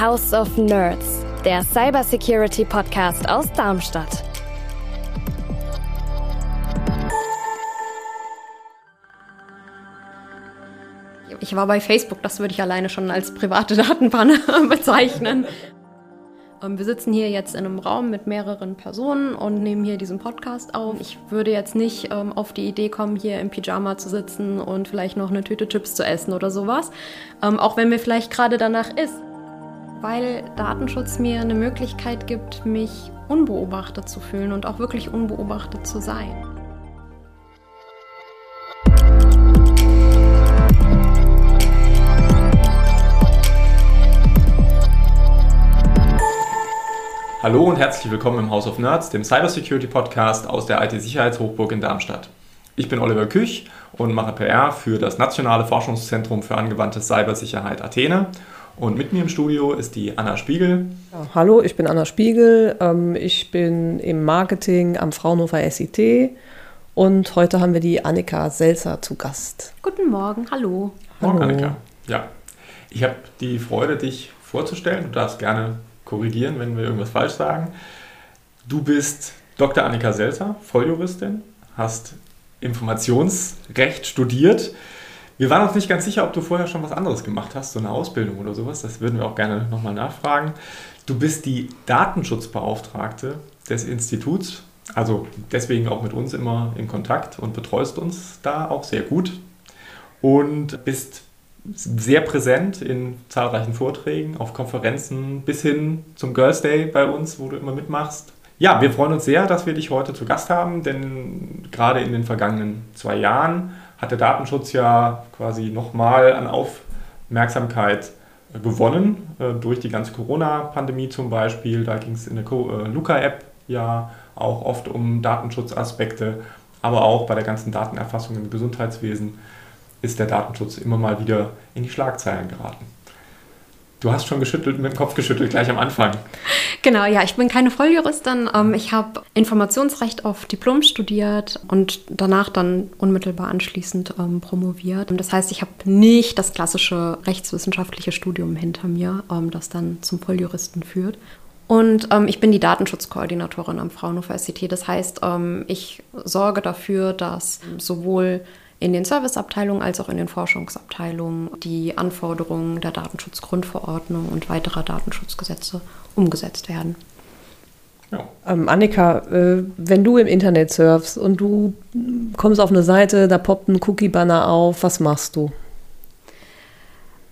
House of Nerds, der Cybersecurity Podcast aus Darmstadt. Ich war bei Facebook, das würde ich alleine schon als private Datenpanne bezeichnen. Ähm, wir sitzen hier jetzt in einem Raum mit mehreren Personen und nehmen hier diesen Podcast auf. Ich würde jetzt nicht ähm, auf die Idee kommen, hier im Pyjama zu sitzen und vielleicht noch eine Tüte Chips zu essen oder sowas. Ähm, auch wenn mir vielleicht gerade danach ist. Weil Datenschutz mir eine Möglichkeit gibt, mich unbeobachtet zu fühlen und auch wirklich unbeobachtet zu sein. Hallo und herzlich willkommen im House of Nerds, dem Cybersecurity Podcast aus der IT-Sicherheitshochburg in Darmstadt. Ich bin Oliver Küch und mache PR für das Nationale Forschungszentrum für angewandte Cybersicherheit Athene. Und mit mir im Studio ist die Anna Spiegel. Ja, hallo, ich bin Anna Spiegel. Ähm, ich bin im Marketing am Fraunhofer SIT und heute haben wir die Annika Selzer zu Gast. Guten Morgen, hallo. Morgen, Hallo. Annika. Ja, ich habe die Freude, dich vorzustellen. Du darfst gerne korrigieren, wenn wir irgendwas falsch sagen. Du bist Dr. Annika Selzer, Volljuristin, hast Informationsrecht studiert. Wir waren uns nicht ganz sicher, ob du vorher schon was anderes gemacht hast, so eine Ausbildung oder sowas. Das würden wir auch gerne nochmal nachfragen. Du bist die Datenschutzbeauftragte des Instituts, also deswegen auch mit uns immer in Kontakt und betreust uns da auch sehr gut und bist sehr präsent in zahlreichen Vorträgen, auf Konferenzen bis hin zum Girls Day bei uns, wo du immer mitmachst. Ja, wir freuen uns sehr, dass wir dich heute zu Gast haben, denn gerade in den vergangenen zwei Jahren hat der Datenschutz ja quasi nochmal an Aufmerksamkeit gewonnen, äh, durch die ganze Corona-Pandemie zum Beispiel. Da ging es in der äh, Luca-App ja auch oft um Datenschutzaspekte, aber auch bei der ganzen Datenerfassung im Gesundheitswesen ist der Datenschutz immer mal wieder in die Schlagzeilen geraten. Du hast schon geschüttelt, mit dem Kopf geschüttelt, gleich am Anfang. Genau, ja, ich bin keine Volljuristin. Ähm, ich habe Informationsrecht auf Diplom studiert und danach dann unmittelbar anschließend ähm, promoviert. Das heißt, ich habe nicht das klassische rechtswissenschaftliche Studium hinter mir, ähm, das dann zum Volljuristen führt. Und ähm, ich bin die Datenschutzkoordinatorin am Fraunhofer SCT. Das heißt, ähm, ich sorge dafür, dass sowohl in den Serviceabteilungen als auch in den Forschungsabteilungen die Anforderungen der Datenschutzgrundverordnung und weiterer Datenschutzgesetze umgesetzt werden. Ja. Ähm, Annika, äh, wenn du im Internet surfst und du kommst auf eine Seite, da poppt ein Cookie-Banner auf, was machst du?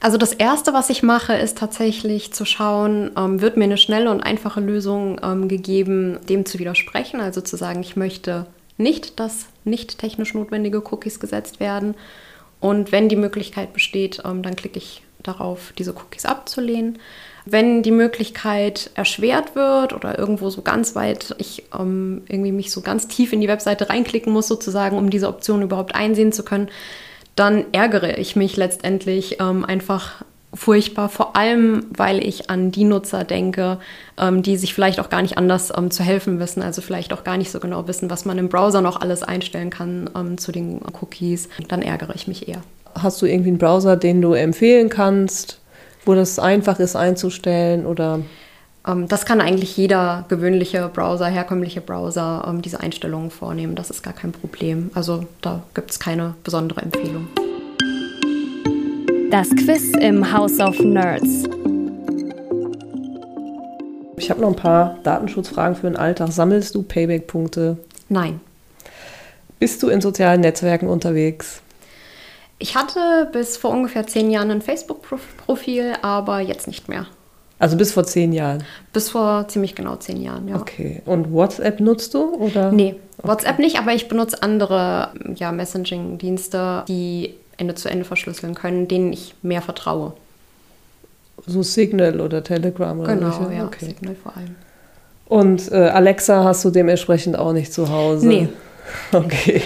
Also das Erste, was ich mache, ist tatsächlich zu schauen, ähm, wird mir eine schnelle und einfache Lösung ähm, gegeben, dem zu widersprechen. Also zu sagen, ich möchte nicht, dass nicht technisch notwendige Cookies gesetzt werden. Und wenn die Möglichkeit besteht, ähm, dann klicke ich darauf, diese Cookies abzulehnen. Wenn die Möglichkeit erschwert wird oder irgendwo so ganz weit ich ähm, irgendwie mich so ganz tief in die Webseite reinklicken muss, sozusagen, um diese Option überhaupt einsehen zu können, dann ärgere ich mich letztendlich ähm, einfach furchtbar, vor allem weil ich an die Nutzer denke, ähm, die sich vielleicht auch gar nicht anders ähm, zu helfen wissen, also vielleicht auch gar nicht so genau wissen, was man im Browser noch alles einstellen kann ähm, zu den Cookies. Dann ärgere ich mich eher. Hast du irgendwie einen Browser, den du empfehlen kannst, wo das einfach ist einzustellen oder Ähm, das kann eigentlich jeder gewöhnliche Browser, herkömmliche Browser ähm, diese Einstellungen vornehmen. Das ist gar kein Problem. Also da gibt es keine besondere Empfehlung. Das Quiz im House of Nerds. ich habe noch ein paar Datenschutzfragen für den Alltag. Sammelst du Payback-Punkte? Nein. Bist du in sozialen Netzwerken unterwegs? Ich hatte bis vor ungefähr zehn Jahren ein Facebook-Profil, aber jetzt nicht mehr. Also bis vor zehn Jahren. Bis vor ziemlich genau zehn Jahren, ja. Okay. Und WhatsApp nutzt du? Oder? Nee, WhatsApp nicht, aber ich benutze andere ja, Messaging-Dienste, die Ende zu Ende verschlüsseln können, denen ich mehr vertraue. So Signal oder Telegram oder Genau, welche? ja, Okay. Signal vor allem. Und äh, Alexa hast du dementsprechend auch nicht zu Hause? Nee. Okay.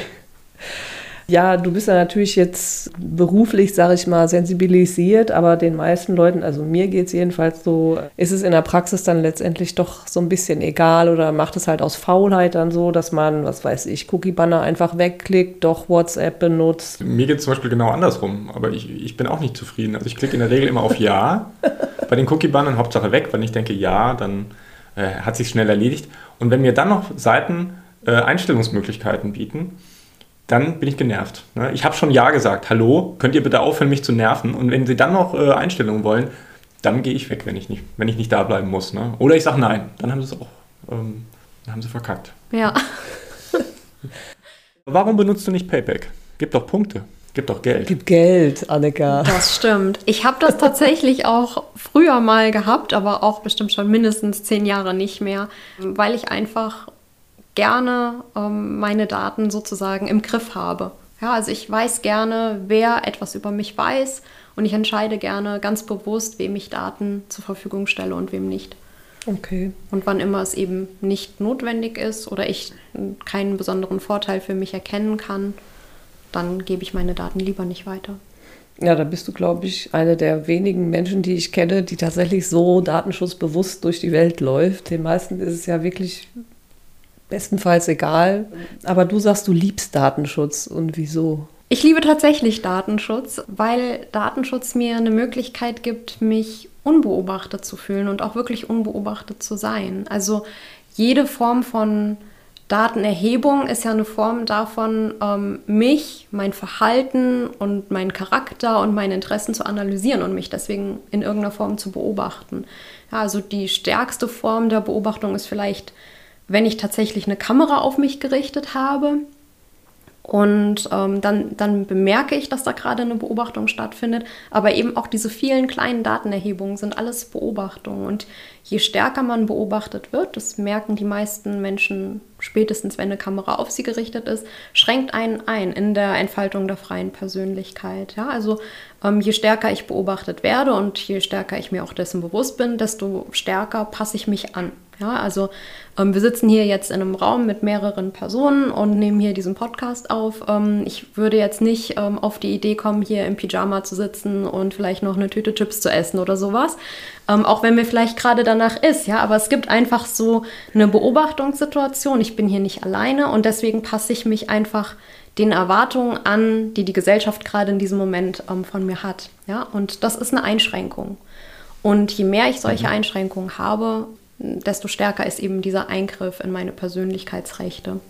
Ja, du bist ja natürlich jetzt beruflich, sage ich mal, sensibilisiert, aber den meisten Leuten, also mir geht es jedenfalls so, ist es in der Praxis dann letztendlich doch so ein bisschen egal oder macht es halt aus Faulheit dann so, dass man, was weiß ich, Cookie-Banner einfach wegklickt, doch WhatsApp benutzt. Mir geht es zum Beispiel genau andersrum, aber ich, ich bin auch nicht zufrieden. Also ich klicke in der Regel immer auf Ja bei den Cookie-Bannern, Hauptsache weg, wenn ich denke Ja, dann äh, hat sich schnell erledigt. Und wenn mir dann noch Seiten äh, Einstellungsmöglichkeiten bieten, dann bin ich genervt. Ne? Ich habe schon Ja gesagt. Hallo, könnt ihr bitte aufhören, mich zu nerven? Und wenn sie dann noch äh, Einstellungen wollen, dann gehe ich weg, wenn ich nicht, wenn ich nicht da bleiben muss. Ne? Oder ich sage Nein. Dann haben sie es auch, ähm, dann haben sie verkackt. Ja. Warum benutzt du nicht Payback? Gib doch Punkte. Gib doch Geld. Gib Geld, Annika. Das stimmt. Ich habe das tatsächlich auch früher mal gehabt, aber auch bestimmt schon mindestens zehn Jahre nicht mehr, weil ich einfach gerne ähm, meine Daten sozusagen im Griff habe. Ja, also ich weiß gerne, wer etwas über mich weiß und ich entscheide gerne ganz bewusst, wem ich Daten zur Verfügung stelle und wem nicht. Okay. Und wann immer es eben nicht notwendig ist oder ich keinen besonderen Vorteil für mich erkennen kann, dann gebe ich meine Daten lieber nicht weiter. Ja, da bist du, glaube ich, eine der wenigen Menschen, die ich kenne, die tatsächlich so datenschutzbewusst durch die Welt läuft. Den meisten ist es ja wirklich bestenfalls egal. Aber du sagst, du liebst Datenschutz und wieso? Ich liebe tatsächlich Datenschutz, weil Datenschutz mir eine Möglichkeit gibt, mich unbeobachtet zu fühlen und auch wirklich unbeobachtet zu sein. Also jede Form von Datenerhebung ist ja eine Form davon, ähm, mich, mein Verhalten und meinen Charakter und meine Interessen zu analysieren und mich deswegen in irgendeiner Form zu beobachten. Ja, also die stärkste Form der Beobachtung ist vielleicht wenn ich tatsächlich eine Kamera auf mich gerichtet habe und ähm, dann, dann bemerke ich, dass da gerade eine Beobachtung stattfindet. Aber eben auch diese vielen kleinen Datenerhebungen sind alles Beobachtungen. Und je stärker man beobachtet wird, das merken die meisten Menschen spätestens, wenn eine Kamera auf sie gerichtet ist, schränkt einen ein in der Entfaltung der freien Persönlichkeit. Ja, also ähm, je stärker ich beobachtet werde und je stärker ich mir auch dessen bewusst bin, desto stärker passe ich mich an. Ja, also ähm, wir sitzen hier jetzt in einem Raum mit mehreren Personen und nehmen hier diesen Podcast auf. Ähm, ich würde jetzt nicht ähm, auf die Idee kommen, hier im Pyjama zu sitzen und vielleicht noch eine Tüte Chips zu essen oder sowas. Ähm, auch wenn mir vielleicht gerade danach ist, ja, aber es gibt einfach so eine Beobachtungssituation. Ich bin hier nicht alleine und deswegen passe ich mich einfach den Erwartungen an, die die Gesellschaft gerade in diesem Moment ähm, von mir hat. Ja, und das ist eine Einschränkung. Und je mehr ich solche mhm. Einschränkungen habe, desto stärker ist eben dieser Eingriff in meine Persönlichkeitsrechte.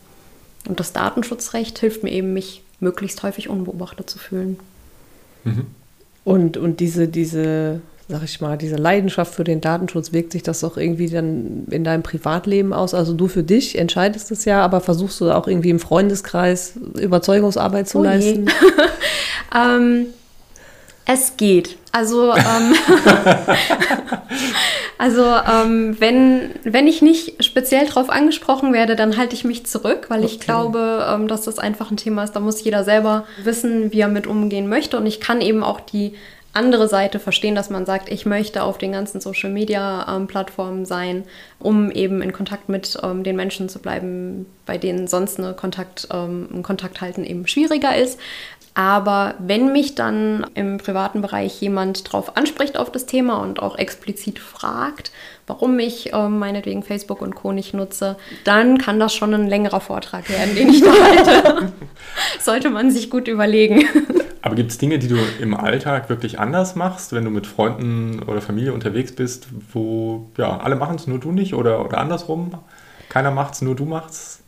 Und das Datenschutzrecht hilft mir eben, mich möglichst häufig unbeobachtet zu fühlen. Mhm. Und, und diese, diese, sag ich mal, diese Leidenschaft für den Datenschutz, wirkt sich das auch irgendwie dann in deinem Privatleben aus? Also du für dich entscheidest es ja, aber versuchst du auch irgendwie im Freundeskreis Überzeugungsarbeit zu oh leisten? ähm, es geht. Also, ähm, also ähm, wenn, wenn ich nicht speziell darauf angesprochen werde, dann halte ich mich zurück, weil okay. ich glaube, ähm, dass das einfach ein Thema ist. Da muss jeder selber wissen, wie er mit umgehen möchte. Und ich kann eben auch die andere Seite verstehen, dass man sagt, ich möchte auf den ganzen Social-Media-Plattformen ähm, sein, um eben in Kontakt mit ähm, den Menschen zu bleiben, bei denen sonst eine Kontakt, ähm, ein Kontakt halten eben schwieriger ist. Aber wenn mich dann im privaten Bereich jemand drauf anspricht auf das Thema und auch explizit fragt, warum ich äh, meinetwegen Facebook und Co. nicht nutze, dann kann das schon ein längerer Vortrag werden, den ich da halte. Sollte man sich gut überlegen. Aber gibt es Dinge, die du im Alltag wirklich anders machst, wenn du mit Freunden oder Familie unterwegs bist, wo ja, alle machen es, nur du nicht oder, oder andersrum? Keiner macht es, nur du machst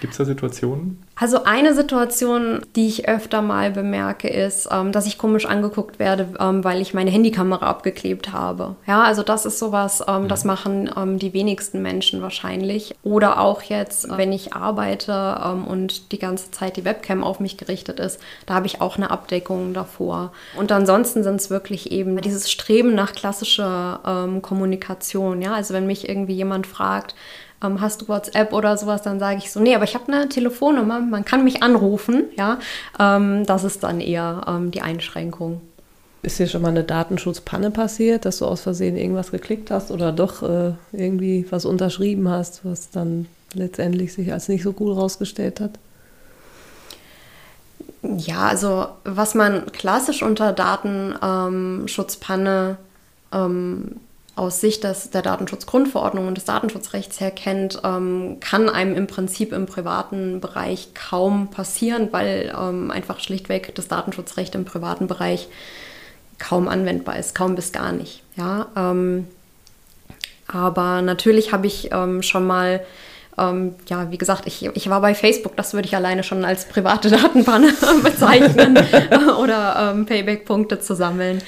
Gibt es da Situationen? Also eine Situation, die ich öfter mal bemerke, ist, ähm, dass ich komisch angeguckt werde, ähm, weil ich meine Handykamera abgeklebt habe. Ja, also das ist sowas, ähm, mhm. das machen ähm, die wenigsten Menschen wahrscheinlich. Oder auch jetzt, wenn ich arbeite ähm, und die ganze Zeit die Webcam auf mich gerichtet ist, da habe ich auch eine Abdeckung davor. Und ansonsten sind es wirklich eben dieses Streben nach klassischer ähm, Kommunikation. Ja, also wenn mich irgendwie jemand fragt, ähm, hast du WhatsApp oder sowas, dann sage ich so, nee, aber ich habe eine Telefonnummer, man kann mich anrufen, ja. Ähm, das ist dann eher ähm, die Einschränkung. Ist dir schon mal eine Datenschutzpanne passiert, dass du aus Versehen irgendwas geklickt hast oder doch äh, irgendwie was unterschrieben hast, was dann letztendlich sich als nicht so cool rausgestellt hat? Ja, also was man klassisch unter Datenschutzpanne ähm, aus Sicht des, der Datenschutzgrundverordnung und des Datenschutzrechts her kennt, ähm, kann einem im Prinzip im privaten Bereich kaum passieren, weil ähm, einfach schlichtweg das Datenschutzrecht im privaten Bereich kaum anwendbar ist, kaum bis gar nicht. Ja, ähm, aber natürlich habe ich ähm, schon mal ähm, ja, wie gesagt, ich, ich war bei Facebook, das würde ich alleine schon als private Datenpanne bezeichnen oder ähm, Payback-Punkte zu sammeln.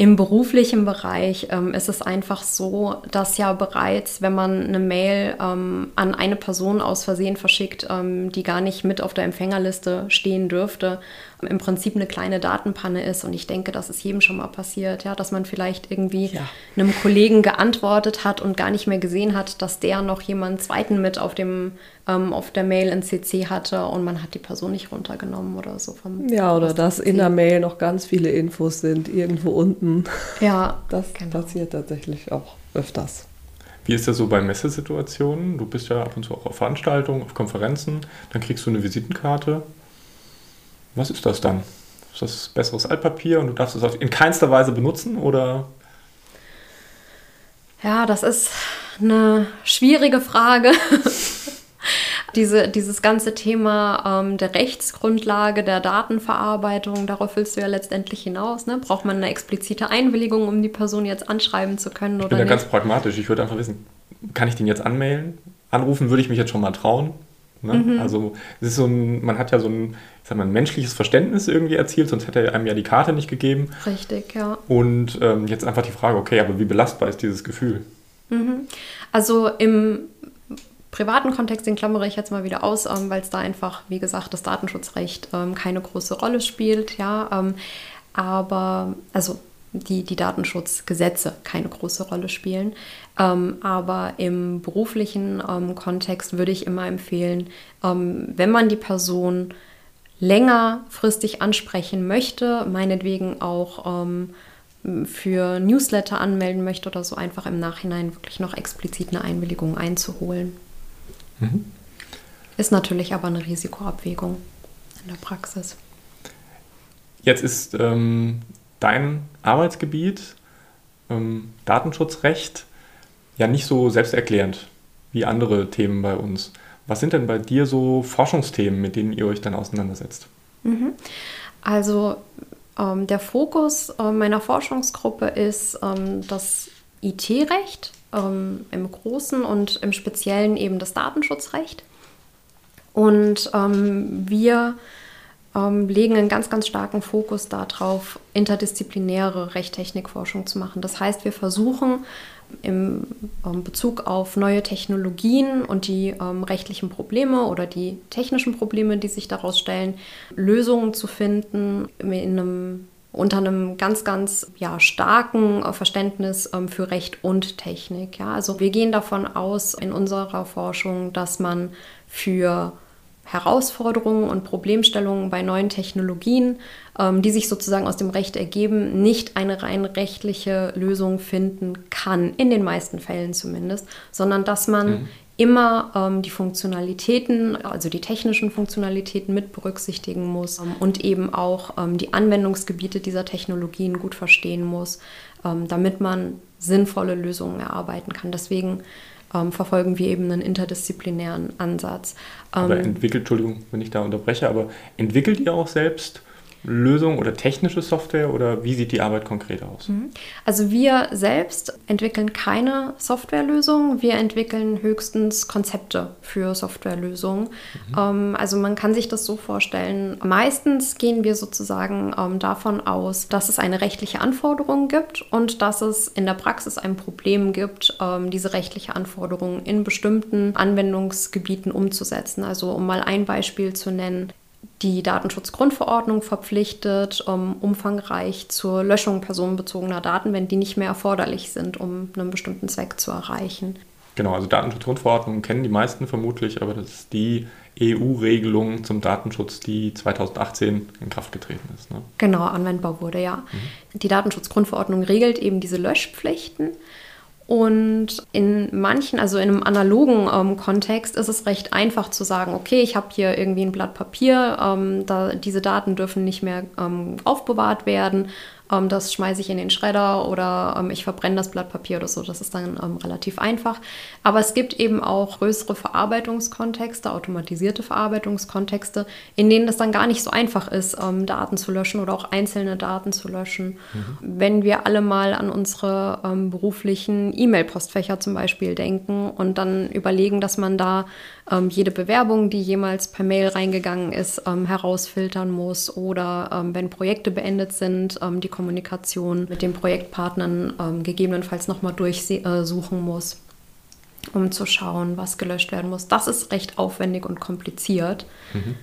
Im beruflichen Bereich ähm, ist es einfach so, dass ja bereits, wenn man eine Mail ähm, an eine Person aus Versehen verschickt, ähm, die gar nicht mit auf der Empfängerliste stehen dürfte, im Prinzip eine kleine Datenpanne ist. Und ich denke, das ist jedem schon mal passiert, ja, dass man vielleicht irgendwie ja. einem Kollegen geantwortet hat und gar nicht mehr gesehen hat, dass der noch jemanden zweiten mit auf dem ähm, auf der Mail in CC hatte und man hat die Person nicht runtergenommen oder so vom Ja, oder dass in der Mail noch ganz viele Infos sind, irgendwo unten. Ja. Das genau. passiert tatsächlich auch öfters. Wie ist das so bei Messesituationen? Du bist ja ab und zu auch auf Veranstaltungen, auf Konferenzen, dann kriegst du eine Visitenkarte was ist das dann? Ist das besseres Altpapier und du darfst es in keinster Weise benutzen oder? Ja, das ist eine schwierige Frage. Diese, dieses ganze Thema ähm, der Rechtsgrundlage der Datenverarbeitung, darauf willst du ja letztendlich hinaus. Ne? Braucht man eine explizite Einwilligung, um die Person jetzt anschreiben zu können? Ich oder bin da ganz pragmatisch. Ich würde einfach wissen, kann ich den jetzt anmailen? Anrufen würde ich mich jetzt schon mal trauen. Ne? Mhm. Also es ist so ein, man hat ja so ein, ich sag mal, ein menschliches Verständnis irgendwie erzielt, sonst hätte er einem ja die Karte nicht gegeben. Richtig, ja. Und ähm, jetzt einfach die Frage, okay, aber wie belastbar ist dieses Gefühl? Mhm. Also im privaten Kontext, den klammere ich jetzt mal wieder aus, ähm, weil es da einfach, wie gesagt, das Datenschutzrecht ähm, keine große Rolle spielt, ja. Ähm, aber, also die, die Datenschutzgesetze keine große Rolle spielen. Ähm, aber im beruflichen ähm, Kontext würde ich immer empfehlen, ähm, wenn man die Person längerfristig ansprechen möchte, meinetwegen auch ähm, für Newsletter anmelden möchte oder so, einfach im Nachhinein wirklich noch explizit eine Einwilligung einzuholen. Mhm. Ist natürlich aber eine Risikoabwägung in der Praxis. Jetzt ist ähm, dein Arbeitsgebiet, ähm, Datenschutzrecht, ja nicht so selbsterklärend wie andere Themen bei uns. Was sind denn bei dir so Forschungsthemen, mit denen ihr euch dann auseinandersetzt? Mhm. Also ähm, der Fokus äh, meiner Forschungsgruppe ist ähm, das IT-Recht ähm, im Großen und im Speziellen eben das Datenschutzrecht. Und ähm, wir ähm, legen einen ganz, ganz starken Fokus darauf, interdisziplinäre Rechttechnikforschung zu machen. Das heißt, wir versuchen im ähm, Bezug auf neue Technologien und die ähm, rechtlichen Probleme oder die technischen Probleme, die sich daraus stellen, Lösungen zu finden in einem unter einem ganz, ganz ja, starken äh, Verständnis ähm, für Recht und Technik. Ja? Also wir gehen davon aus in unserer Forschung, dass man für Herausforderungen und Problemstellungen bei neuen Technologien, ähm, die sich sozusagen aus dem Recht ergeben, nicht eine rein rechtliche Lösung finden kann, in den meisten Fällen zumindest, sondern dass man mhm. immer ähm, die Funktionalitäten, also die technischen Funktionalitäten mit berücksichtigen muss ähm, und eben auch die Anwendungsgebiete dieser Technologien gut verstehen muss, damit man sinnvolle Lösungen erarbeiten kann. Deswegen ähm, verfolgen wir eben einen interdisziplinären Ansatz. aber ähm, entwickelt, Entschuldigung, wenn ich da unterbreche, aber entwickelt ihr auch selbst Lösung oder technische Software oder wie sieht die Arbeit konkret aus? Mhm. Also wir selbst entwickeln keine Softwarelösung, wir entwickeln höchstens Konzepte für Softwarelösungen. Mhm. Ähm, also man kann sich das so vorstellen, meistens gehen wir sozusagen ähm, davon aus, dass es eine rechtliche Anforderung gibt und dass es in der Praxis ein Problem gibt, ähm, diese rechtliche Anforderung in bestimmten Anwendungsgebieten umzusetzen. Also um mal ein Beispiel zu nennen, die Datenschutzgrundverordnung verpflichtet, um, umfangreich zur Löschung personenbezogener Daten, wenn die nicht mehr erforderlich sind, um einen bestimmten Zweck zu erreichen. Genau, also Datenschutzgrundverordnung kennen die meisten vermutlich, aber das ist die EU-Regelung zum Datenschutz, die 2018 in Kraft getreten ist. Ne? Genau, anwendbar wurde, ja. Mhm. Die Datenschutzgrundverordnung regelt eben diese Löschpflichten Und in manchen, also in einem analogen ähm, Kontext, ist es recht einfach zu sagen, okay, ich habe hier irgendwie ein Blatt Papier, ähm, da, diese Daten dürfen nicht mehr ähm, aufbewahrt werden ähm, das schmeiße ich in den Schredder oder ähm, ich verbrenne das Blatt Papier oder so. Das ist dann ähm, relativ einfach. Aber es gibt eben auch größere Verarbeitungskontexte, automatisierte Verarbeitungskontexte, in denen es dann gar nicht so einfach ist, ähm, Daten zu löschen oder auch einzelne Daten zu löschen. Mhm. Wenn wir alle mal an unsere ähm, beruflichen E-Mail-Postfächer zum Beispiel denken und dann überlegen, dass man da ähm, jede Bewerbung, die jemals per Mail reingegangen ist, ähm, herausfiltern muss oder ähm, wenn Projekte beendet sind, ähm, die Kommunikation mit den Projektpartnern ähm, gegebenenfalls nochmal durchsuchen muss, um zu schauen, was gelöscht werden muss. Das ist recht aufwendig und kompliziert. Mhm.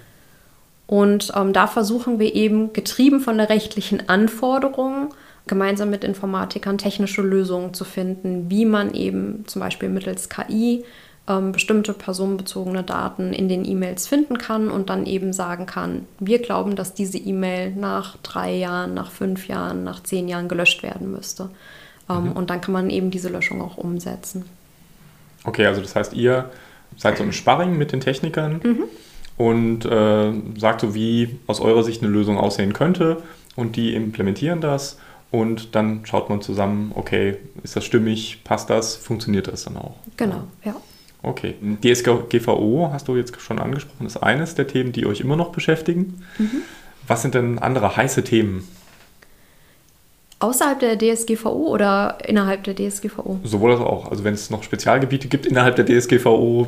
Und ähm, da versuchen wir eben, getrieben von der rechtlichen Anforderung, gemeinsam mit Informatikern technische Lösungen zu finden, wie man eben zum Beispiel mittels KI ähm, bestimmte personenbezogene Daten in den E-Mails finden kann und dann eben sagen kann, wir glauben, dass diese E-Mail nach drei Jahren, nach fünf Jahren, nach zehn Jahren gelöscht werden müsste. Ähm, mhm. Und dann kann man eben diese Löschung auch umsetzen. Okay, also das heißt, ihr seid so im Sparring mit den Technikern mhm. und äh, sagt so, wie aus eurer Sicht eine Lösung aussehen könnte und die implementieren das und dann schaut man zusammen, okay, ist das stimmig, passt das, funktioniert das dann auch? Genau, ja. Okay. DSGVO hast du jetzt schon angesprochen, ist eines der Themen, die euch immer noch beschäftigen. Mhm. Was sind denn andere heiße Themen? Außerhalb der DSGVO oder innerhalb der DSGVO? Sowohl als auch. Also wenn es noch Spezialgebiete gibt innerhalb der DSGVO,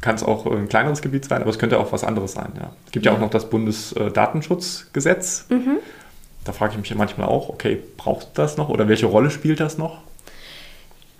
kann es auch ein kleineres Gebiet sein, aber es könnte auch was anderes sein. Ja. Es gibt ja, ja auch noch das Bundesdatenschutzgesetz. Mhm. Da frage ich mich manchmal auch, okay, braucht das noch oder welche Rolle spielt das noch?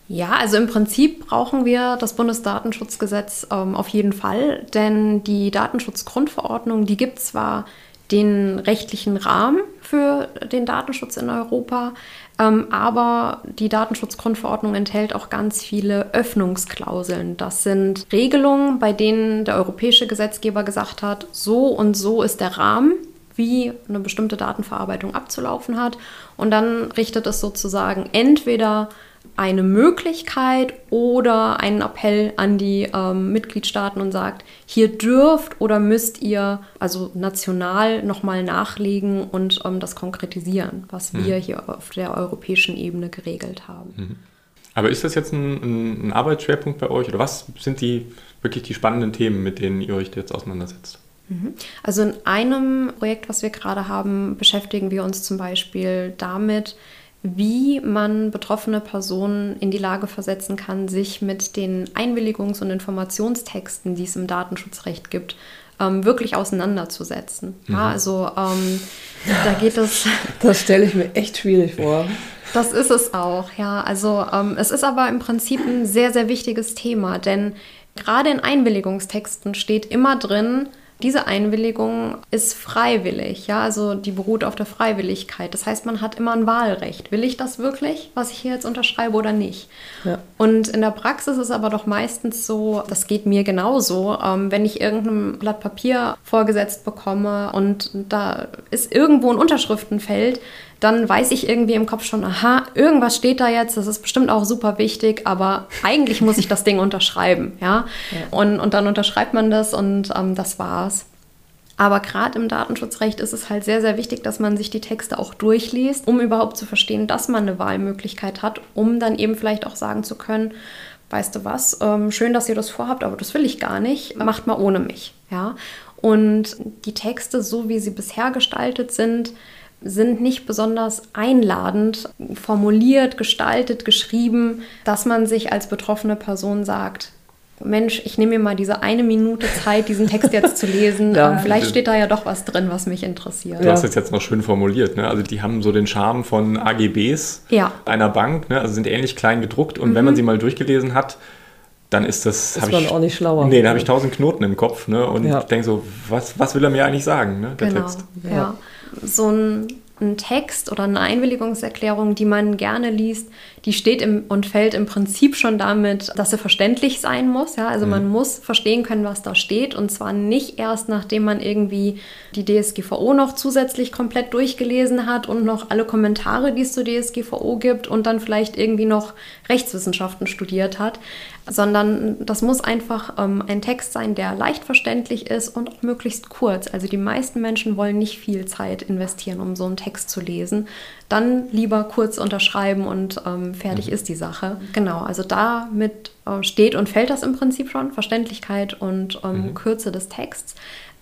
Ja, also im Prinzip brauchen wir das Bundesdatenschutzgesetz ähm, auf jeden Fall, denn die Datenschutzgrundverordnung, die gibt zwar den rechtlichen Rahmen für den Datenschutz in Europa, ähm, aber die Datenschutzgrundverordnung enthält auch ganz viele Öffnungsklauseln. Das sind Regelungen, bei denen der europäische Gesetzgeber gesagt hat, so und so ist der Rahmen, wie eine bestimmte Datenverarbeitung abzulaufen hat. Und dann richtet es sozusagen entweder eine Möglichkeit oder einen Appell an die ähm, Mitgliedstaaten und sagt, hier dürft oder müsst ihr also national nochmal nachlegen und ähm, das konkretisieren, was mhm. wir hier auf der europäischen Ebene geregelt haben. Mhm. Aber ist das jetzt ein, ein, Arbeitsschwerpunkt bei euch oder was sind die wirklich die spannenden Themen, mit denen ihr euch jetzt auseinandersetzt? Mhm. Also in einem Projekt, was wir gerade haben, beschäftigen wir uns zum Beispiel damit, wie man betroffene Personen in die Lage versetzen kann, sich mit den Einwilligungs- und Informationstexten, die es im Datenschutzrecht gibt, ähm, wirklich auseinanderzusetzen. Mhm. Ja, also ähm, da geht es. Das stelle ich mir echt schwierig vor. Das ist es auch, ja. Also ähm, es ist aber im Prinzip ein sehr, sehr wichtiges Thema, denn gerade in Einwilligungstexten steht immer drin, diese Einwilligung ist freiwillig, ja, also die beruht auf der Freiwilligkeit. Das heißt, man hat immer ein Wahlrecht. Will ich das wirklich, was ich hier jetzt unterschreibe oder nicht? Ja. Und in der Praxis ist es aber doch meistens so, das geht mir genauso, ähm, wenn ich irgendein Blatt Papier vorgesetzt bekomme und da ist irgendwo ein Unterschriftenfeld, dann weiß ich irgendwie im Kopf schon, aha, irgendwas steht da jetzt, das ist bestimmt auch super wichtig, aber eigentlich muss ich das Ding unterschreiben, ja. ja. Und, und dann unterschreibt man das und ähm, das war's. Aber gerade im Datenschutzrecht ist es halt sehr, sehr wichtig, dass man sich die Texte auch durchliest, um überhaupt zu verstehen, dass man eine Wahlmöglichkeit hat, um dann eben vielleicht auch sagen zu können, weißt du was, ähm, schön, dass ihr das vorhabt, aber das will ich gar nicht, macht mal ohne mich. Ja? Und die Texte, so wie sie bisher gestaltet sind, sind nicht besonders einladend formuliert, gestaltet, geschrieben, dass man sich als betroffene Person sagt, Mensch, ich nehme mir mal diese eine Minute Zeit, diesen Text jetzt zu lesen. ja. Vielleicht steht da ja doch was drin, was mich interessiert. Du hast es jetzt noch schön formuliert. Ne? Also die haben so den Charme von AGBs ja. einer Bank, ne? also sind ähnlich klein gedruckt. Und mhm. wenn man sie mal durchgelesen hat, dann ist das. Ist man ich, auch nicht schlauer. Nee, da habe ich tausend Knoten im Kopf ne? und ja. denke so, was, was will er mir eigentlich sagen, ne, der genau. Text? Ja. So ein ein Text oder eine Einwilligungserklärung, die man gerne liest, die steht im, und fällt im Prinzip schon damit, dass sie verständlich sein muss. Ja? Also mhm. man muss verstehen können, was da steht und zwar nicht erst, nachdem man irgendwie die DSGVO noch zusätzlich komplett durchgelesen hat und noch alle Kommentare, die es zur DSGVO gibt und dann vielleicht irgendwie noch Rechtswissenschaften studiert hat, sondern das muss einfach ähm, ein Text sein, der leicht verständlich ist und auch möglichst kurz. Also die meisten Menschen wollen nicht viel Zeit investieren, um so einen Text zu lesen. Dann lieber kurz unterschreiben und ähm, fertig mhm. ist die Sache. Genau, also damit äh, steht und fällt das im Prinzip schon, Verständlichkeit und ähm, mhm. Kürze des Texts.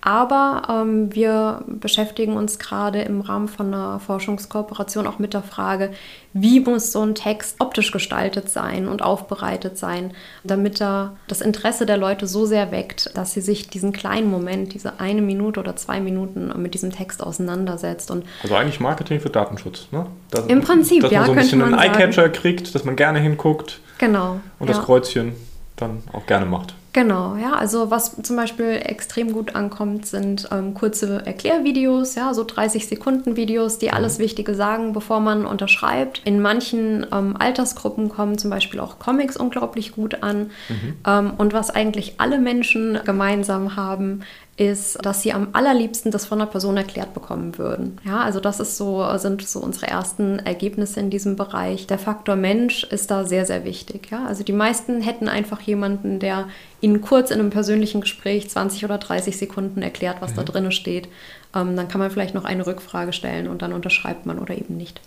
Aber ähm, wir beschäftigen uns gerade im Rahmen von einer Forschungskooperation auch mit der Frage, wie muss so ein Text optisch gestaltet sein und aufbereitet sein, damit er das Interesse der Leute so sehr weckt, dass sie sich diesen kleinen Moment, diese eine Minute oder zwei Minuten mit diesem Text auseinandersetzt. Und also eigentlich Marketing für Datenschutz, ne? Das, Im Prinzip, dass ja. Dass man so ein bisschen einen Eyecatcher kriegt, dass man gerne hinguckt. Genau. Und ja. das Kreuzchen dann auch gerne macht. Genau, ja. Also was zum Beispiel extrem gut ankommt, sind ähm, kurze Erklärvideos, ja, so 30 Sekunden Videos, die mhm. alles Wichtige sagen, bevor man unterschreibt. In manchen ähm, Altersgruppen kommen zum Beispiel auch Comics unglaublich gut an. Mhm. Ähm, und was eigentlich alle Menschen gemeinsam haben, ist, dass sie am allerliebsten das von einer Person erklärt bekommen würden. Ja, also das ist so, sind so unsere ersten Ergebnisse in diesem Bereich. Der Faktor Mensch ist da sehr, sehr wichtig. Ja, also die meisten hätten einfach jemanden, der ihnen kurz in einem persönlichen Gespräch 20 oder 30 Sekunden erklärt, was mhm. da drin steht. Ähm, dann kann man vielleicht noch eine Rückfrage stellen und dann unterschreibt man oder eben nicht.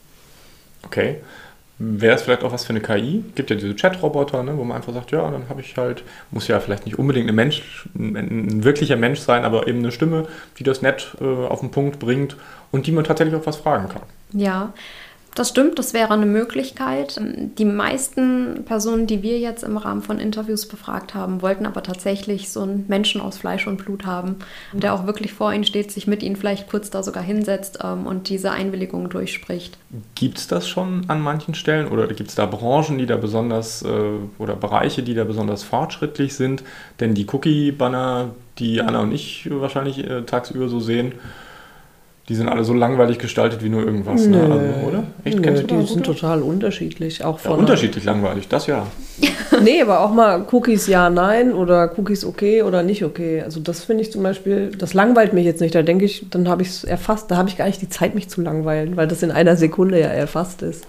Okay. Wäre es vielleicht auch was für eine KI? Gibt ja diese Chat-Roboter, ne, wo man einfach sagt, ja, dann habe ich halt, muss ja vielleicht nicht unbedingt ein Mensch, ein, wirklicher Mensch sein, aber eben eine Stimme, die das nett äh, auf den Punkt bringt und die man tatsächlich auch was fragen kann. Ja, das stimmt, das wäre eine Möglichkeit. Die meisten Personen, die wir jetzt im Rahmen von Interviews befragt haben, wollten aber tatsächlich so einen Menschen aus Fleisch und Blut haben, der auch wirklich vor ihnen steht, sich mit ihnen vielleicht kurz da sogar hinsetzt ähm, und diese Einwilligung durchspricht. Gibt es das schon an manchen Stellen oder gibt es da Branchen, die da besonders äh, oder Bereiche, die da besonders fortschrittlich sind? Denn die Cookie-Banner, die Anna und ich wahrscheinlich äh, tagsüber so sehen, die sind alle so langweilig gestaltet wie nur irgendwas, ne? also, oder? Echt, Nö, die sind total unterschiedlich. Auch von ja, unterschiedlich langweilig, das ja. nee, aber auch mal Cookies ja, nein oder Cookies okay oder nicht okay. Also das finde ich zum Beispiel, das langweilt mich jetzt nicht. Da denke ich, dann habe ich es erfasst. Da habe ich gar nicht die Zeit, mich zu langweilen, weil das in einer Sekunde ja erfasst ist.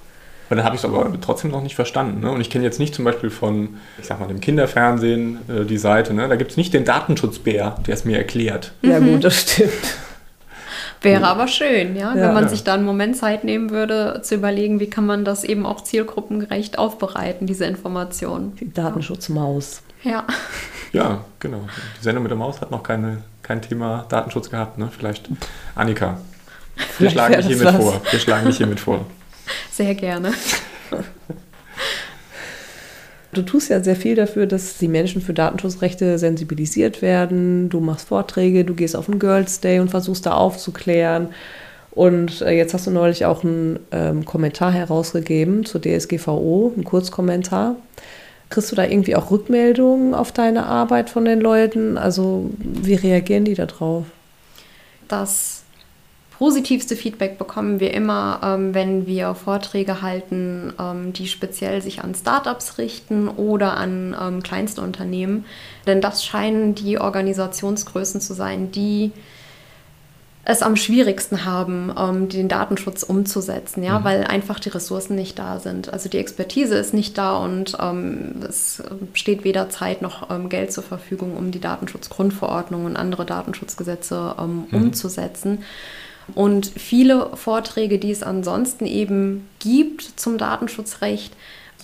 Aber dann habe ich es aber trotzdem noch nicht verstanden. Ne? Und ich kenne jetzt nicht zum Beispiel von, ich sag mal, dem Kinderfernsehen äh, die Seite. Ne? Da gibt es nicht den Datenschutzbär, der es mir erklärt. Ja, gut, das stimmt. Wäre aber schön, ja, ja wenn man ja. sich da einen Moment Zeit nehmen würde, zu überlegen, wie kann man das eben auch zielgruppengerecht aufbereiten, diese Informationen. Die Datenschutzmaus. Ja. Ja, genau. Die Sendung mit der Maus hat noch keine, kein Thema Datenschutz gehabt, ne? Vielleicht Annika. Wir schlagen dich hiermit vor. Wir schlagen dich hiermit vor. Sehr gerne. Du tust ja sehr viel dafür, dass die Menschen für Datenschutzrechte sensibilisiert werden. Du machst Vorträge, du gehst auf den Girls Day und versuchst da aufzuklären. Und äh, jetzt hast du neulich auch einen ähm, Kommentar herausgegeben zur DSGVO, einen Kurzkommentar. Kriegst du da irgendwie auch Rückmeldungen auf deine Arbeit von den Leuten? Also wie reagieren die darauf? Das positivste Feedback bekommen wir immer, ähm, wenn wir Vorträge halten, ähm, die speziell sich an Startups richten oder an ähm, kleinste Unternehmen. Denn das scheinen die Organisationsgrößen zu sein, die es am schwierigsten haben, ähm, den Datenschutz umzusetzen, ja, mhm. weil einfach die Ressourcen nicht da sind. Also die Expertise ist nicht da und ähm, es steht weder Zeit noch ähm, Geld zur Verfügung, um die Datenschutzgrundverordnung und andere Datenschutzgesetze mhm. umzusetzen. Und viele Vorträge, die es ansonsten eben gibt zum Datenschutzrecht,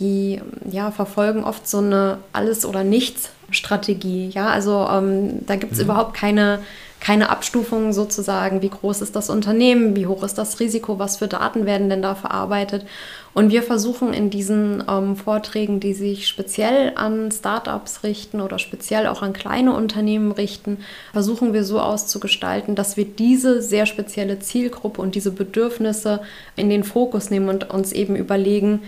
die ja, verfolgen oft so eine Alles- oder Nichts-Strategie. Ja, also ähm, da gibt es mhm. überhaupt keine keine Abstufung sozusagen, wie groß ist das Unternehmen, wie hoch ist das Risiko, was für Daten werden denn da verarbeitet. Und wir versuchen in diesen ähm, Vorträgen, die sich speziell an Startups richten oder speziell auch an kleine Unternehmen richten, versuchen wir so auszugestalten, dass wir diese sehr spezielle Zielgruppe und diese Bedürfnisse in den Fokus nehmen und uns eben überlegen,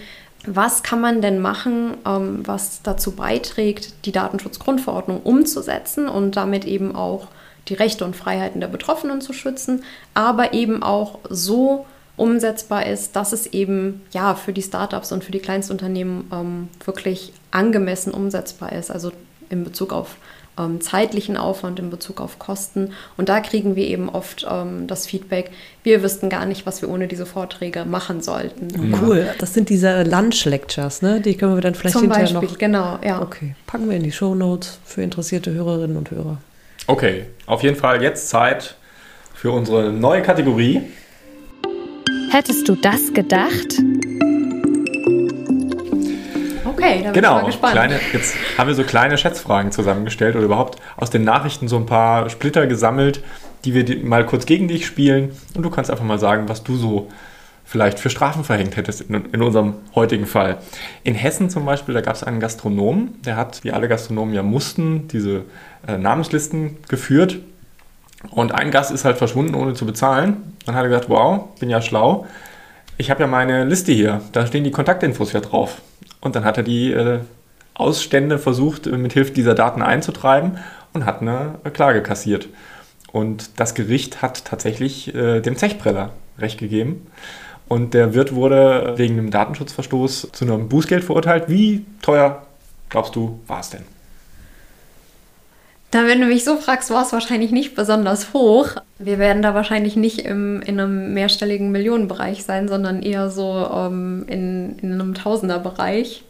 was kann man denn machen, ähm, was dazu beiträgt, die Datenschutzgrundverordnung umzusetzen und damit eben auch die Rechte und Freiheiten der Betroffenen zu schützen, aber eben auch so umsetzbar ist, dass es eben ja für die Startups und für die Kleinstunternehmen ähm, wirklich angemessen umsetzbar ist. Also in Bezug auf ähm, zeitlichen Aufwand, in Bezug auf Kosten. Und da kriegen wir eben oft ähm, das Feedback, wir wüssten gar nicht, was wir ohne diese Vorträge machen sollten. Mhm. Cool, das sind diese Lunch-Lectures, ne? Die können wir dann vielleicht Zum hinterher Beispiel, noch. genau, ja. Okay, packen wir in die Show Notes für interessierte Hörerinnen und Hörer. Okay, auf jeden Fall jetzt Zeit für unsere neue Kategorie. Hättest du das gedacht? Okay, da bin Genau, ich mal gespannt. kleine, jetzt haben wir so kleine Schätzfragen zusammengestellt oder überhaupt aus den Nachrichten so ein paar Splitter gesammelt, die wir mal kurz gegen dich spielen. Und du kannst einfach mal sagen, was du so vielleicht für Strafen verhängt hättest in, in unserem heutigen Fall. In Hessen zum Beispiel, da gab es einen Gastronomen, der hat, wie alle Gastronomen ja mussten, diese äh, Namenslisten geführt. Und ein Gast ist halt verschwunden, ohne zu bezahlen. Dann hat er gesagt, wow, bin ja schlau. Ich habe ja meine Liste hier, da stehen die Kontaktinfos ja drauf. Und dann hat er die äh, Ausstände versucht, äh, mit Hilfe dieser Daten einzutreiben und hat eine äh, Klage kassiert. Und das Gericht hat tatsächlich äh, dem Zechpreller Recht gegeben. Und der Wirt wurde wegen einem Datenschutzverstoß zu einem Bußgeld verurteilt. Wie teuer, glaubst du, war es denn? Da, wenn du mich so fragst, war es wahrscheinlich nicht besonders hoch. Wir werden da wahrscheinlich nicht im, in einem mehrstelligen Millionenbereich sein, sondern eher so ähm, in, in einem Tausenderbereich.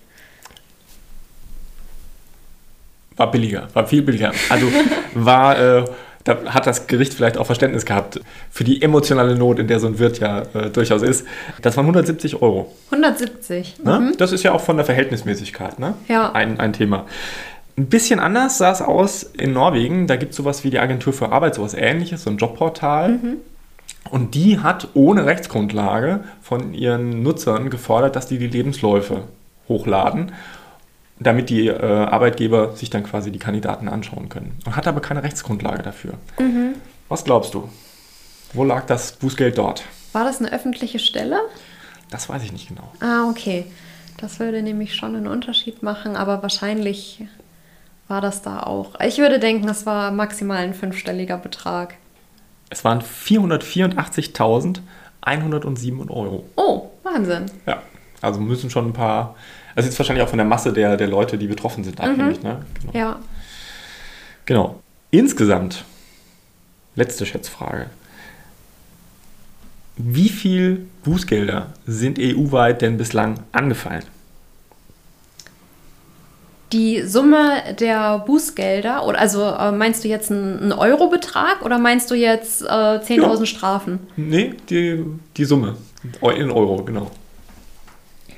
War billiger, war viel billiger. Also war, äh, da hat das Gericht vielleicht auch Verständnis gehabt für die emotionale Not, in der so ein Wirt ja äh, durchaus ist. Das waren 170 Euro. 170. Ne? Mhm. Das ist ja auch von der Verhältnismäßigkeit ne? Ja. ein, ein Thema. Ein bisschen anders sah es aus in Norwegen. Da gibt es sowas wie die Agentur für Arbeit, sowas ähnliches, so ein Jobportal. Mhm. Und die hat ohne Rechtsgrundlage von ihren Nutzern gefordert, dass die die Lebensläufe hochladen, damit die äh, Arbeitgeber sich dann quasi die Kandidaten anschauen können. Und hat aber keine Rechtsgrundlage dafür. Mhm. Was glaubst du? Wo lag das Bußgeld dort? War das eine öffentliche Stelle? Das weiß ich nicht genau. Ah, okay. Das würde nämlich schon einen Unterschied machen, aber wahrscheinlich war das da auch. Ich würde denken, es war maximal ein fünfstelliger Betrag. Es waren 484.107 Euro. Oh, Wahnsinn. Ja, also müssen schon ein paar. Also jetzt wahrscheinlich auch von der Masse der, der Leute, die betroffen sind, abhängig. Ne? Genau. Ja. genau. Insgesamt, letzte Schätzfrage. Wie viel Bußgelder sind EU-weit denn bislang angefallen? Die Summe der Bußgelder, oder also äh, meinst du jetzt einen, Eurobetrag oder meinst du jetzt äh, 10.000 Ja. Strafen? Nee, die, die Summe. In Euro, genau.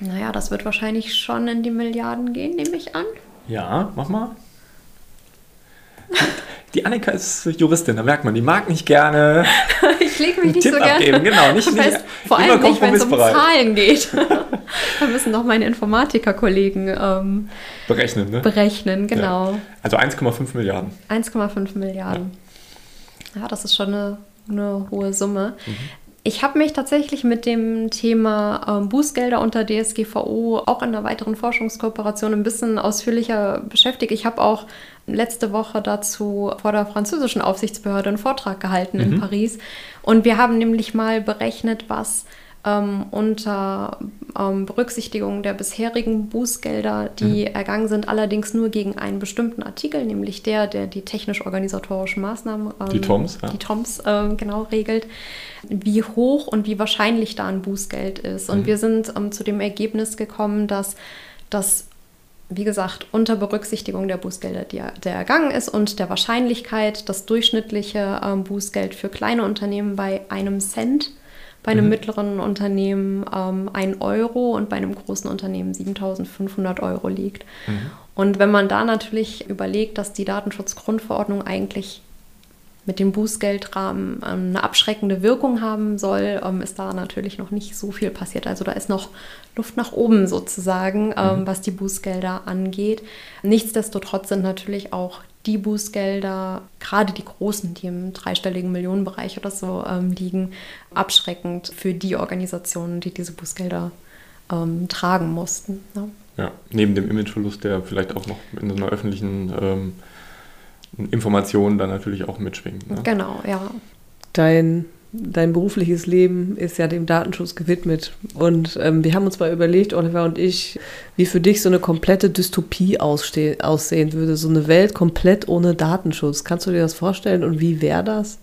Naja, das wird wahrscheinlich schon in die Milliarden gehen, nehme ich an. Ja, mach mal. Die Annika ist Juristin, da merkt man, die mag nicht gerne Ich lege mich nicht Tipp so gerne abgeben, genau, nicht- nicht- fest. Vor allem nicht, wenn es um. Zahlen geht. da müssen doch meine Informatikerkollegen ähm, berechnen. Ne? berechnen, genau. Ja. Also 1,5 Milliarden. 1,5 Milliarden. Ja. das ist schon eine, eine hohe Summe. Mhm. Ich habe mich tatsächlich mit dem Thema ähm, Bußgelder unter DSGVO auch in einer weiteren Forschungskooperation ein bisschen ausführlicher beschäftigt. Ich habe auch letzte Woche dazu vor der französischen Aufsichtsbehörde einen Vortrag gehalten in Paris. Und wir haben nämlich mal berechnet, was ähm, unter ähm, Berücksichtigung der bisherigen Bußgelder, die ergangen sind, allerdings nur gegen einen bestimmten Artikel, nämlich der, der die technisch-organisatorischen Maßnahmen, ähm, Die TOMS, ja. die TOMS ähm, genau regelt, wie hoch und wie wahrscheinlich da ein Bußgeld ist. Und wir sind ähm, zu dem Ergebnis gekommen, dass das wie gesagt, unter Berücksichtigung der Bußgelder, die der ergangen ist und der Wahrscheinlichkeit, das durchschnittliche ähm, Bußgeld für kleine Unternehmen bei einem Cent, bei einem mittleren Unternehmen ähm, 1 Euro und bei einem großen Unternehmen 7500 Euro liegt. Und wenn man da natürlich überlegt, dass die Datenschutzgrundverordnung eigentlich mit dem Bußgeldrahmen ähm, eine abschreckende Wirkung haben soll, ähm, ist da natürlich noch nicht so viel passiert. Also da ist noch Luft nach oben sozusagen, ähm, was die Bußgelder angeht. Nichtsdestotrotz sind natürlich auch die Bußgelder, gerade die großen, die im dreistelligen Millionenbereich oder so ähm, liegen, abschreckend für die Organisationen, die diese Bußgelder ähm, tragen mussten. Ne? Ja, neben dem Imageverlust, der vielleicht auch noch in einer öffentlichen ähm, Information dann natürlich auch mitschwingt. Ne? Genau, ja. Dein dein berufliches Leben ist ja dem Datenschutz gewidmet. Und ähm, wir haben uns mal überlegt, Oliver und ich, wie für dich so eine komplette Dystopie aussehen würde. So eine Welt komplett ohne Datenschutz. Kannst du dir das vorstellen? Und wie wäre das?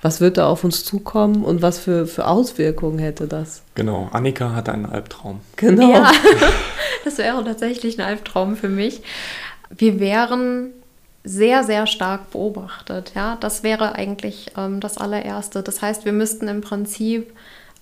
Was wird da auf uns zukommen und was für, für Auswirkungen hätte das? Genau, Annika hat einen Albtraum. Genau. Ja, das wäre tatsächlich ein Albtraum für mich. Wir wären sehr, sehr stark beobachtet. Ja, das wäre eigentlich ähm, das allererste. Das heißt, wir müssten im Prinzip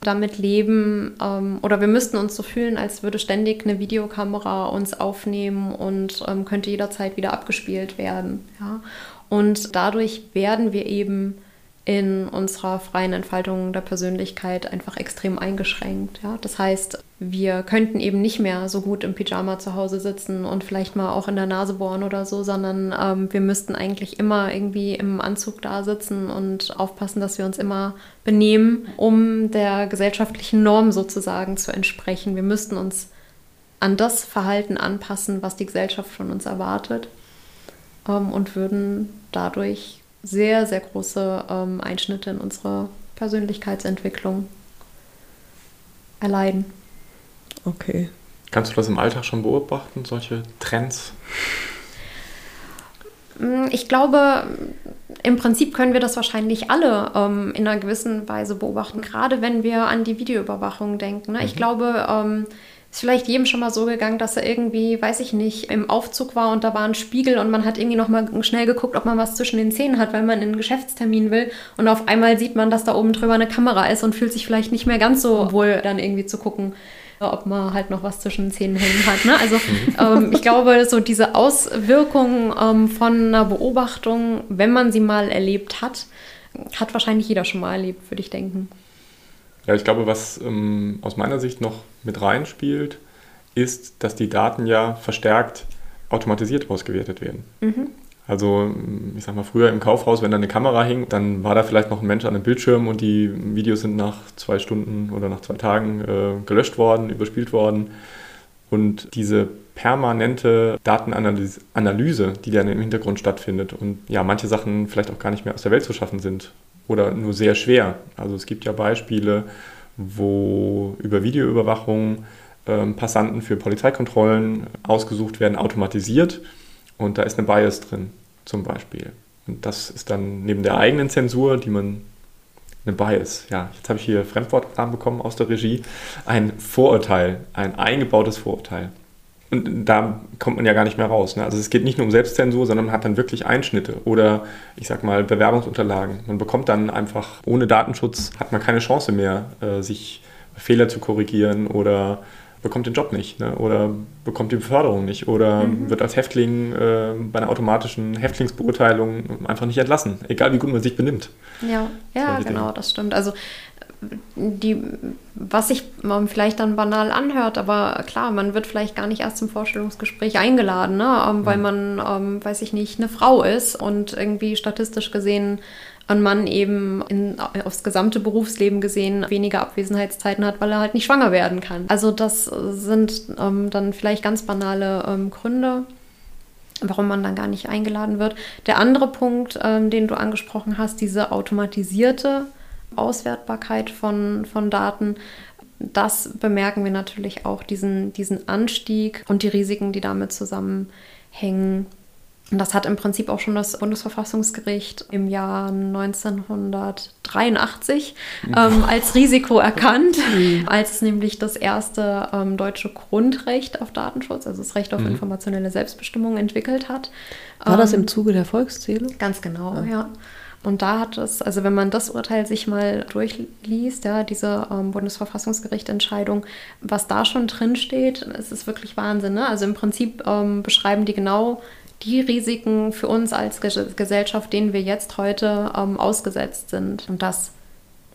damit leben ähm, oder wir müssten uns so fühlen, als würde ständig eine Videokamera uns aufnehmen und ähm, könnte jederzeit wieder abgespielt werden. Ja? Und dadurch werden wir eben in unserer freien Entfaltung der Persönlichkeit einfach extrem eingeschränkt. Ja? Das heißt, wir könnten eben nicht mehr so gut im Pyjama zu Hause sitzen und vielleicht mal auch in der Nase bohren oder so, sondern ähm, wir müssten eigentlich immer irgendwie im Anzug da sitzen und aufpassen, dass wir uns immer benehmen, um der gesellschaftlichen Norm sozusagen zu entsprechen. Wir müssten uns an das Verhalten anpassen, was die Gesellschaft von uns erwartet ähm, und würden dadurch sehr, sehr große ähm, Einschnitte in unsere Persönlichkeitsentwicklung erleiden. Okay. Kannst du das im Alltag schon beobachten, solche Trends? Mm, ich glaube, im Prinzip können wir das wahrscheinlich alle ähm, in einer gewissen Weise beobachten, gerade wenn wir an die Videoüberwachung denken. Ne? Mhm. Ich glaube, ähm, ist vielleicht jedem schon mal so gegangen, dass er irgendwie, weiß ich nicht, im Aufzug war und da war ein Spiegel und man hat irgendwie noch mal schnell geguckt, ob man was zwischen den Zähnen hat, weil man in einen Geschäftstermin will und auf einmal sieht man, dass da oben drüber eine Kamera ist und fühlt sich vielleicht nicht mehr ganz so wohl, dann irgendwie zu gucken, ob man halt noch was zwischen den Zähnen hängen hat. Ne? Also ähm, ich glaube, so diese Auswirkungen ähm, von einer Beobachtung, wenn man sie mal erlebt hat, hat wahrscheinlich jeder schon mal erlebt, würde ich denken. Ja, ich glaube, was ähm, aus meiner Sicht noch mit reinspielt, ist, dass die Daten ja verstärkt automatisiert ausgewertet werden. Mhm. Also, ich sag mal, früher im Kaufhaus, wenn da eine Kamera hing, dann war da vielleicht noch ein Mensch an dem Bildschirm und die Videos sind nach zwei Stunden oder nach zwei Tagen äh, gelöscht worden, überspielt worden. Und diese permanente Datenanalyse, die dann im Hintergrund stattfindet und ja, manche Sachen vielleicht auch gar nicht mehr aus der Welt zu schaffen sind oder nur sehr schwer. Also es gibt ja Beispiele, wo über Videoüberwachung äh, Passanten für Polizeikontrollen ausgesucht werden, automatisiert und da ist eine Bias drin zum Beispiel. Und das ist dann neben der eigenen Zensur, die man eine Bias, ja, jetzt habe ich hier Fremdwortnamen bekommen aus der Regie, ein Vorurteil, ein eingebautes Vorurteil. Und da kommt man ja gar nicht mehr raus. Ne? Also es geht nicht nur um Selbstzensur, sondern man hat dann wirklich Einschnitte oder ich sag mal Bewerbungsunterlagen. Man bekommt dann einfach ohne Datenschutz hat man keine Chance mehr, äh, sich Fehler zu korrigieren oder bekommt den Job nicht ne? oder bekommt die Beförderung nicht oder mhm. wird als Häftling äh, bei einer automatischen Häftlingsbeurteilung einfach nicht entlassen, egal wie gut man sich benimmt. Ja, ja genau, Dinge. das stimmt. Also die, was sich ähm, vielleicht dann banal anhört, aber klar, man wird vielleicht gar nicht erst zum Vorstellungsgespräch eingeladen, ne? Ähm, weil man, ähm, weiß ich nicht, eine Frau ist und irgendwie statistisch gesehen ein Mann eben in, aufs gesamte Berufsleben gesehen weniger Abwesenheitszeiten hat, weil er halt nicht schwanger werden kann. Also das sind ähm, dann vielleicht ganz banale ähm, Gründe, warum man dann gar nicht eingeladen wird. Der andere Punkt, ähm, den du angesprochen hast, diese automatisierte Auswertbarkeit von, von Daten, das bemerken wir natürlich auch, diesen, diesen Anstieg und die Risiken, die damit zusammenhängen. Und das hat im Prinzip auch schon das Bundesverfassungsgericht im Jahr 1983 ähm, als Risiko erkannt, mhm. als nämlich das erste ähm, deutsche Grundrecht auf Datenschutz, also das Recht auf mhm. informationelle Selbstbestimmung entwickelt hat. War das im ähm, Zuge der Volkszählung? Ganz genau, ja. ja. Und da hat es, also wenn man das Urteil sich mal durchliest, ja, diese ähm, Bundesverfassungsgerichtentscheidung, was da schon drin steht, ist es wirklich Wahnsinn. Ne? Also im Prinzip ähm, beschreiben die genau die Risiken für uns als Gesellschaft, denen wir jetzt heute ähm, ausgesetzt sind. Und das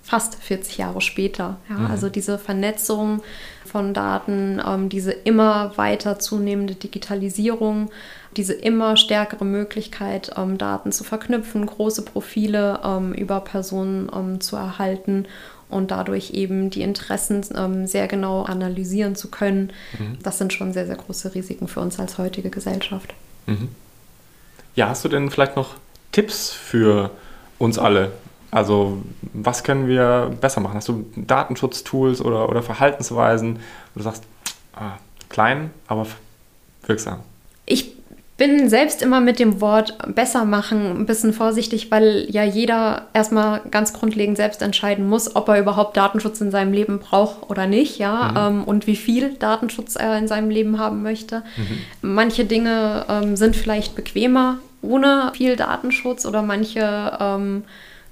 fast 40 Jahre später. Ja? Mhm. Also diese Vernetzung von Daten, ähm, diese immer weiter zunehmende Digitalisierung diese immer stärkere Möglichkeit, ähm, Daten zu verknüpfen, große Profile ähm, über Personen ähm, zu erhalten und dadurch eben die Interessen ähm, sehr genau analysieren zu können. Mhm. Das sind schon sehr, sehr große Risiken für uns als heutige Gesellschaft. Mhm. Ja, hast du denn vielleicht noch Tipps für uns alle, Also was können wir besser machen? Hast du Datenschutztools oder, oder Verhaltensweisen, wo du sagst, ah, klein, aber wirksam? Ich bin selbst immer mit dem Wort besser machen ein bisschen vorsichtig, weil ja jeder erstmal ganz grundlegend selbst entscheiden muss, ob er überhaupt Datenschutz in seinem Leben braucht oder nicht, ja, mhm. ähm, und wie viel Datenschutz er in seinem Leben haben möchte. Mhm. Manche Dinge ähm, sind vielleicht bequemer ohne viel Datenschutz oder manche ähm,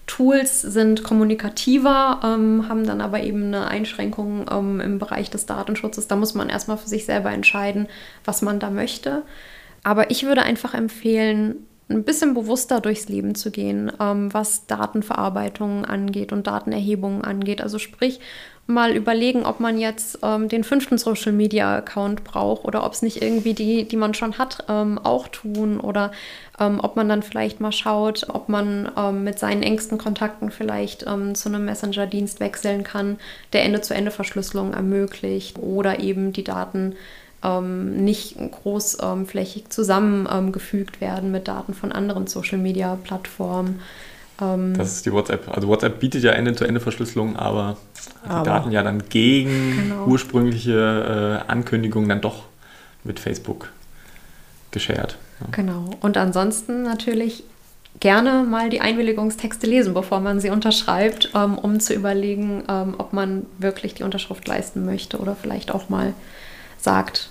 Tools sind kommunikativer, ähm, haben dann aber eben eine Einschränkung ähm, im Bereich des Datenschutzes. Da muss man erstmal für sich selber entscheiden, was man da möchte. Aber ich würde einfach empfehlen, ein bisschen bewusster durchs Leben zu gehen, ähm, was Datenverarbeitung angeht und Datenerhebungen angeht. Also sprich, mal überlegen, ob man jetzt ähm, den fünften Social Media Account braucht oder ob es nicht irgendwie die, die man schon hat, ähm, auch tun oder ähm, ob man dann vielleicht mal schaut, ob man ähm, mit seinen engsten Kontakten vielleicht ähm, zu einem Messenger-Dienst wechseln kann, der Ende-zu-Ende-Verschlüsselung ermöglicht oder eben die Daten ähm, nicht großflächig zusammengefügt werden mit Daten von anderen Social-Media-Plattformen. Ähm, das ist die WhatsApp. Also WhatsApp bietet ja Ende-zu-Ende-Verschlüsselung, aber, aber, die Daten ja dann gegen genau. ursprüngliche äh, Ankündigungen dann doch mit Facebook geshared. Ja. Genau. Und ansonsten natürlich gerne mal die Einwilligungstexte lesen, bevor man sie unterschreibt, ähm, um zu überlegen, ähm, ob man wirklich die Unterschrift leisten möchte oder vielleicht auch mal sagt,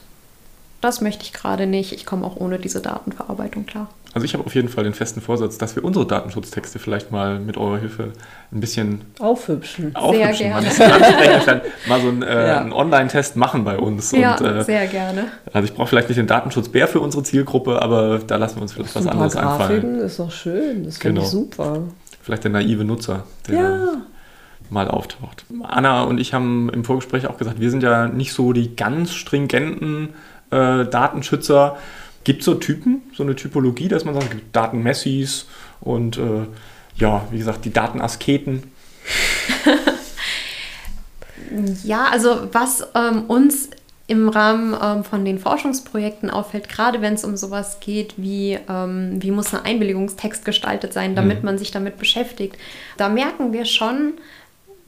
das möchte ich gerade nicht, ich komme auch ohne diese Datenverarbeitung klar. Also ich habe auf jeden Fall den festen Vorsatz, dass wir unsere Datenschutztexte vielleicht mal mit eurer Hilfe ein bisschen aufhübschen. aufhübschen. Sehr gerne. Dann mal so einen, äh, ja. einen Online-Test machen bei uns. Ja, und, äh, sehr gerne. Also ich brauche vielleicht nicht den Datenschutzbär für unsere Zielgruppe, aber da lassen wir uns vielleicht was anderes Grafiken einfallen. ist doch schön, das finde genau. ich super. Vielleicht der naive Nutzer, der ja. Mal auftaucht. Anna und ich haben im Vorgespräch auch gesagt, wir sind ja nicht so die ganz stringenten äh, Datenschützer. Gibt es so Typen, so eine Typologie, dass man sagt, es gibt Datenmessis und äh, ja, wie gesagt, die Datenasketen? ja, also was ähm, uns im Rahmen ähm, von den Forschungsprojekten auffällt, gerade wenn es um sowas geht, wie ähm, wie muss ein Einwilligungstext gestaltet sein, damit mhm. man sich damit beschäftigt, da merken wir schon,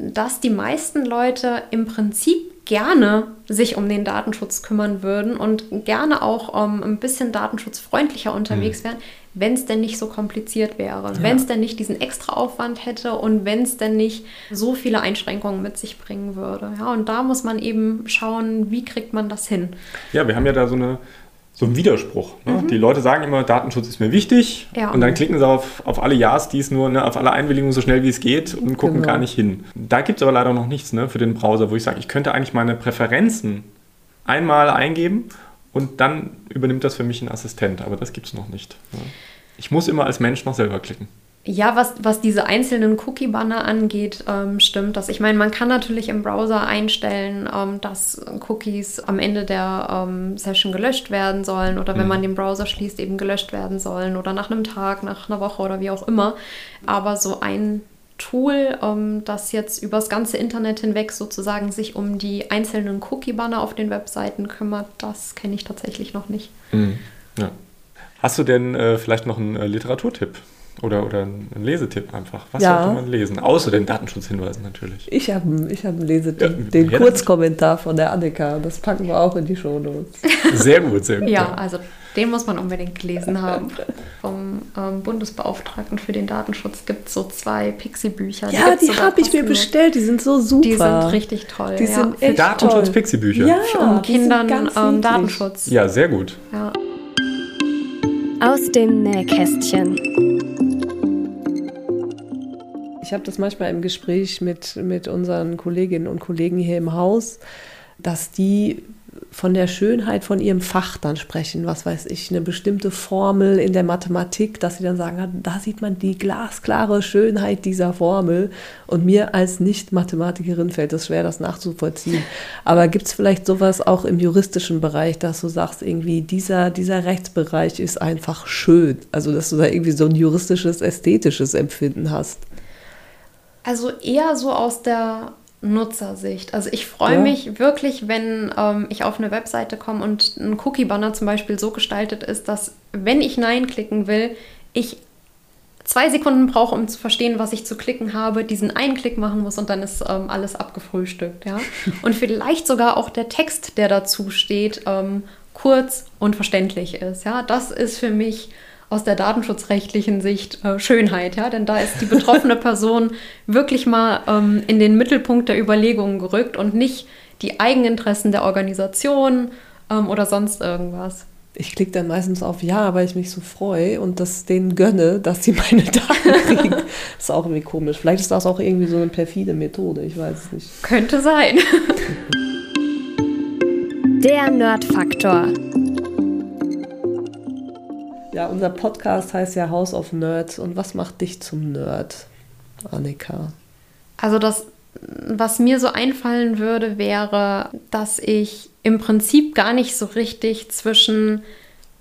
dass die meisten Leute im Prinzip gerne sich um den Datenschutz kümmern würden und gerne auch um, ähm, ein bisschen datenschutzfreundlicher unterwegs mhm. wären, wenn es denn nicht so kompliziert wäre, ja. wenn es denn nicht diesen extra Aufwand hätte und wenn es denn nicht so viele Einschränkungen mit sich bringen würde. Ja, und da muss man eben schauen, wie kriegt man das hin. Ja, wir haben ja da so eine so ein Widerspruch. Ne? Mhm. Die Leute sagen immer, Datenschutz ist mir wichtig ja. und dann klicken sie auf, auf alle Ja's, die es nur, ne, auf alle Einwilligungen so schnell wie es geht und gucken genau. gar nicht hin. Da gibt es aber leider noch nichts ne, für den Browser, wo ich sage, ich könnte eigentlich meine Präferenzen einmal eingeben und dann übernimmt das für mich ein Assistent, aber das gibt es noch nicht. Ne? Ich muss immer als Mensch noch selber klicken. Ja, was, was diese einzelnen Cookie-Banner angeht, ähm, stimmt das. Ich meine, man kann natürlich im Browser einstellen, ähm, dass Cookies am Ende der ähm, Session gelöscht werden sollen oder wenn mhm. man den Browser schließt, eben gelöscht werden sollen oder nach einem Tag, nach einer Woche oder wie auch immer. Aber so ein Tool, ähm, das jetzt übers ganze Internet hinweg sozusagen sich um die einzelnen Cookie-Banner auf den Webseiten kümmert, das kenne ich tatsächlich noch nicht. Mhm. Ja. Hast du denn äh, vielleicht noch einen äh, Literaturtipp? Oder, oder ein Lesetipp einfach. Was ja. sollte man lesen? Außer den Datenschutzhinweisen natürlich. Ich habe ich hab einen Lesetipp. Ja, den Kurzkommentar von der Annika. Das packen wir auch in die Shownotes. Sehr gut, sehr gut. Ja, also den muss man unbedingt gelesen haben. Vom ähm, Bundesbeauftragten für den Datenschutz gibt es so zwei Pixie-Bücher. Ja, die, die habe ich mir bestellt. Die sind so super. Die sind richtig toll. Die ja. sind echt Datenschutz-Pixie-Bücher. Ja, um Kindern ähm, Datenschutz. Ja, sehr gut. Ja. Aus dem Nähkästchen. Ich habe das manchmal im Gespräch mit, mit unseren Kolleginnen und Kollegen hier im Haus, dass die von der Schönheit von ihrem Fach dann sprechen, was weiß ich, eine bestimmte Formel in der Mathematik, dass sie dann sagen, da sieht man die glasklare Schönheit dieser Formel. Und mir als Nicht-Mathematikerin fällt es schwer, das nachzuvollziehen. Aber gibt es vielleicht sowas auch im juristischen Bereich, dass du sagst, irgendwie dieser, dieser Rechtsbereich ist einfach schön? Also, dass du da irgendwie so ein juristisches, ästhetisches Empfinden hast? Also eher so aus der Nutzersicht. Also ich freue ja. mich wirklich, wenn ähm, ich auf eine Webseite komme und ein Cookie-Banner zum Beispiel so gestaltet ist, dass wenn ich Nein klicken will, ich zwei Sekunden brauche, um zu verstehen, was ich zu klicken habe, diesen einen Klick machen muss und dann ist ähm, alles abgefrühstückt. Ja? Und vielleicht sogar auch der Text, der dazu steht, ähm, kurz und verständlich ist. Ja? Das ist für mich aus der datenschutzrechtlichen Sicht äh, Schönheit, ja, denn da ist die betroffene Person wirklich mal ähm, in den Mittelpunkt der Überlegungen gerückt und nicht die Eigeninteressen der Organisation ähm, oder sonst irgendwas. Ich klicke dann meistens auf Ja, weil ich mich so freue und das denen gönne, dass sie meine Daten kriegen. das ist auch irgendwie komisch. Vielleicht ist das auch irgendwie so eine perfide Methode, ich weiß es nicht. Könnte sein. Der Nerdfaktor. Ja, unser Podcast heißt ja House of Nerds. Und was macht dich zum Nerd, Annika? Also das, was mir so einfallen würde, wäre, dass ich im Prinzip gar nicht so richtig zwischen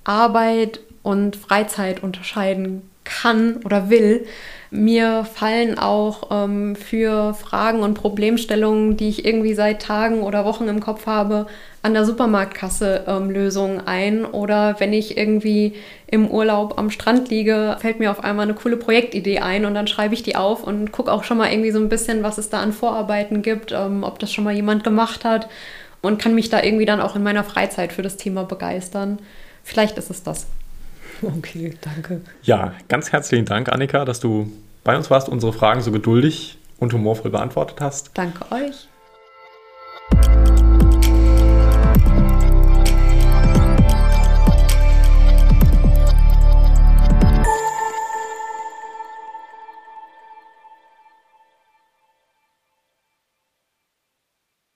Arbeit und Freizeit unterscheiden kann oder will. Mir fallen auch ähm, für Fragen und Problemstellungen, die ich irgendwie seit Tagen oder Wochen im Kopf habe, an der Supermarktkasse ähm, Lösungen ein. Oder wenn ich irgendwie im Urlaub am Strand liege, fällt mir auf einmal eine coole Projektidee ein und dann schreibe ich die auf und gucke auch schon mal irgendwie so ein bisschen, was es da an Vorarbeiten gibt, ähm, ob das schon mal jemand gemacht hat und kann mich da irgendwie dann auch in meiner Freizeit für das Thema begeistern. Vielleicht ist es das. Okay, danke. Ja, ganz herzlichen Dank, Annika, dass du bei uns warst, unsere Fragen so geduldig und humorvoll beantwortet hast. Danke euch.